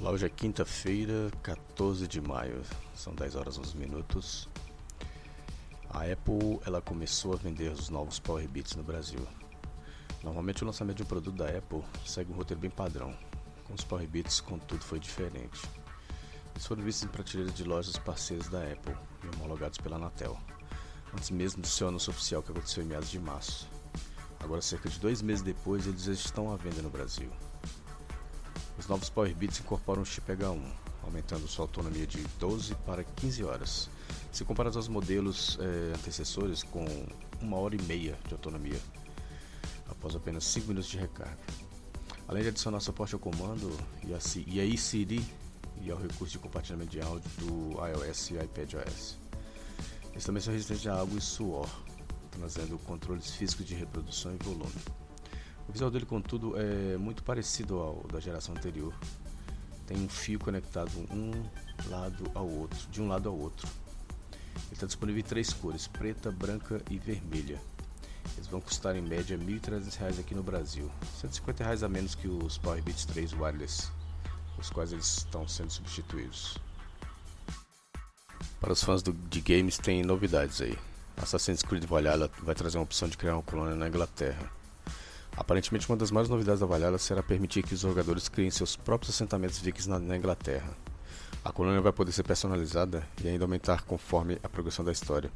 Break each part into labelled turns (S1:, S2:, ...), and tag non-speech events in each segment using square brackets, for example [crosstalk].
S1: Olá, hoje é quinta-feira, 14 de maio, são 10 horas 11 minutos. A Apple ela começou a vender os novos Power Beats no Brasil. Normalmente o lançamento de um produto da Apple segue um roteiro bem padrão. Com os Power Beats, contudo, foi diferente. Eles foram vistos em prateleiras de lojas parceiras da Apple e homologados pela Anatel, antes mesmo do seu anúncio oficial que aconteceu em meados de março. Agora, cerca de dois meses depois, eles já estão à venda no Brasil. Os novos Power Beats incorporam o chip H1, aumentando sua autonomia de 12 para 15 horas, se comparado aos modelos eh, antecessores com uma hora e meia de autonomia, após apenas 5 minutos de recarga. Além de adicionar suporte ao comando e a, e a e ao recurso de compartilhamento de áudio do iOS e iPadOS. Eles também são resistentes a água e suor, trazendo controles físicos de reprodução e volume. O visual dele, contudo, é muito parecido ao da geração anterior. Tem um fio conectado um lado ao outro, de um lado ao outro. Ele está disponível em três cores: preta, branca e vermelha. Eles vão custar em média R$ 1.300 aqui no Brasil, 150 reais a menos que os Power Beats 3 wireless, os quais eles estão sendo substituídos. Para os fãs do, de games tem novidades aí. Assassin's Creed Valhalla vai trazer uma opção de criar uma colônia na Inglaterra. Aparentemente, uma das maiores novidades da Valhalla será permitir que os jogadores criem seus próprios assentamentos vikings na, na Inglaterra. A colônia vai poder ser personalizada e ainda aumentar conforme a progressão da história.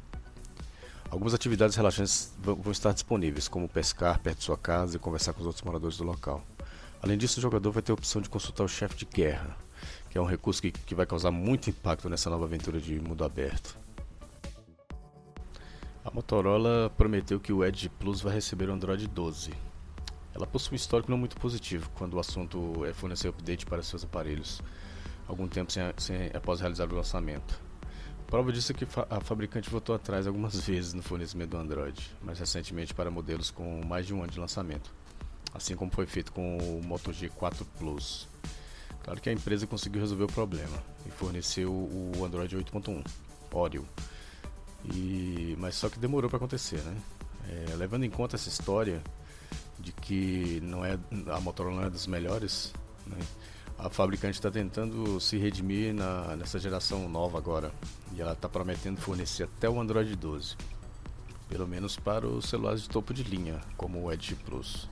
S1: Algumas atividades relaxantes vão estar disponíveis, como pescar perto de sua casa e conversar com os outros moradores do local. Além disso, o jogador vai ter a opção de consultar o chefe de guerra, que é um recurso que, que vai causar muito impacto nessa nova aventura de mundo aberto. A Motorola prometeu que o Edge Plus vai receber o Android 12, ela possui um histórico não muito positivo quando o assunto é fornecer update para seus aparelhos, algum tempo sem, sem, após realizar o lançamento. Prova disso é que a fabricante voltou atrás algumas [laughs] vezes no fornecimento do Android, mas recentemente para modelos com mais de um ano de lançamento, assim como foi feito com o Moto G4 Plus. Claro que a empresa conseguiu resolver o problema e forneceu o Android 8.1 Oreo, e, mas só que demorou para acontecer, né? É, levando em conta essa história, de que não é a Motorola não é das melhores, né? a fabricante está tentando se redimir na, nessa geração nova agora e ela está prometendo fornecer até o Android 12, pelo menos para os celulares de topo de linha, como o Edge Plus.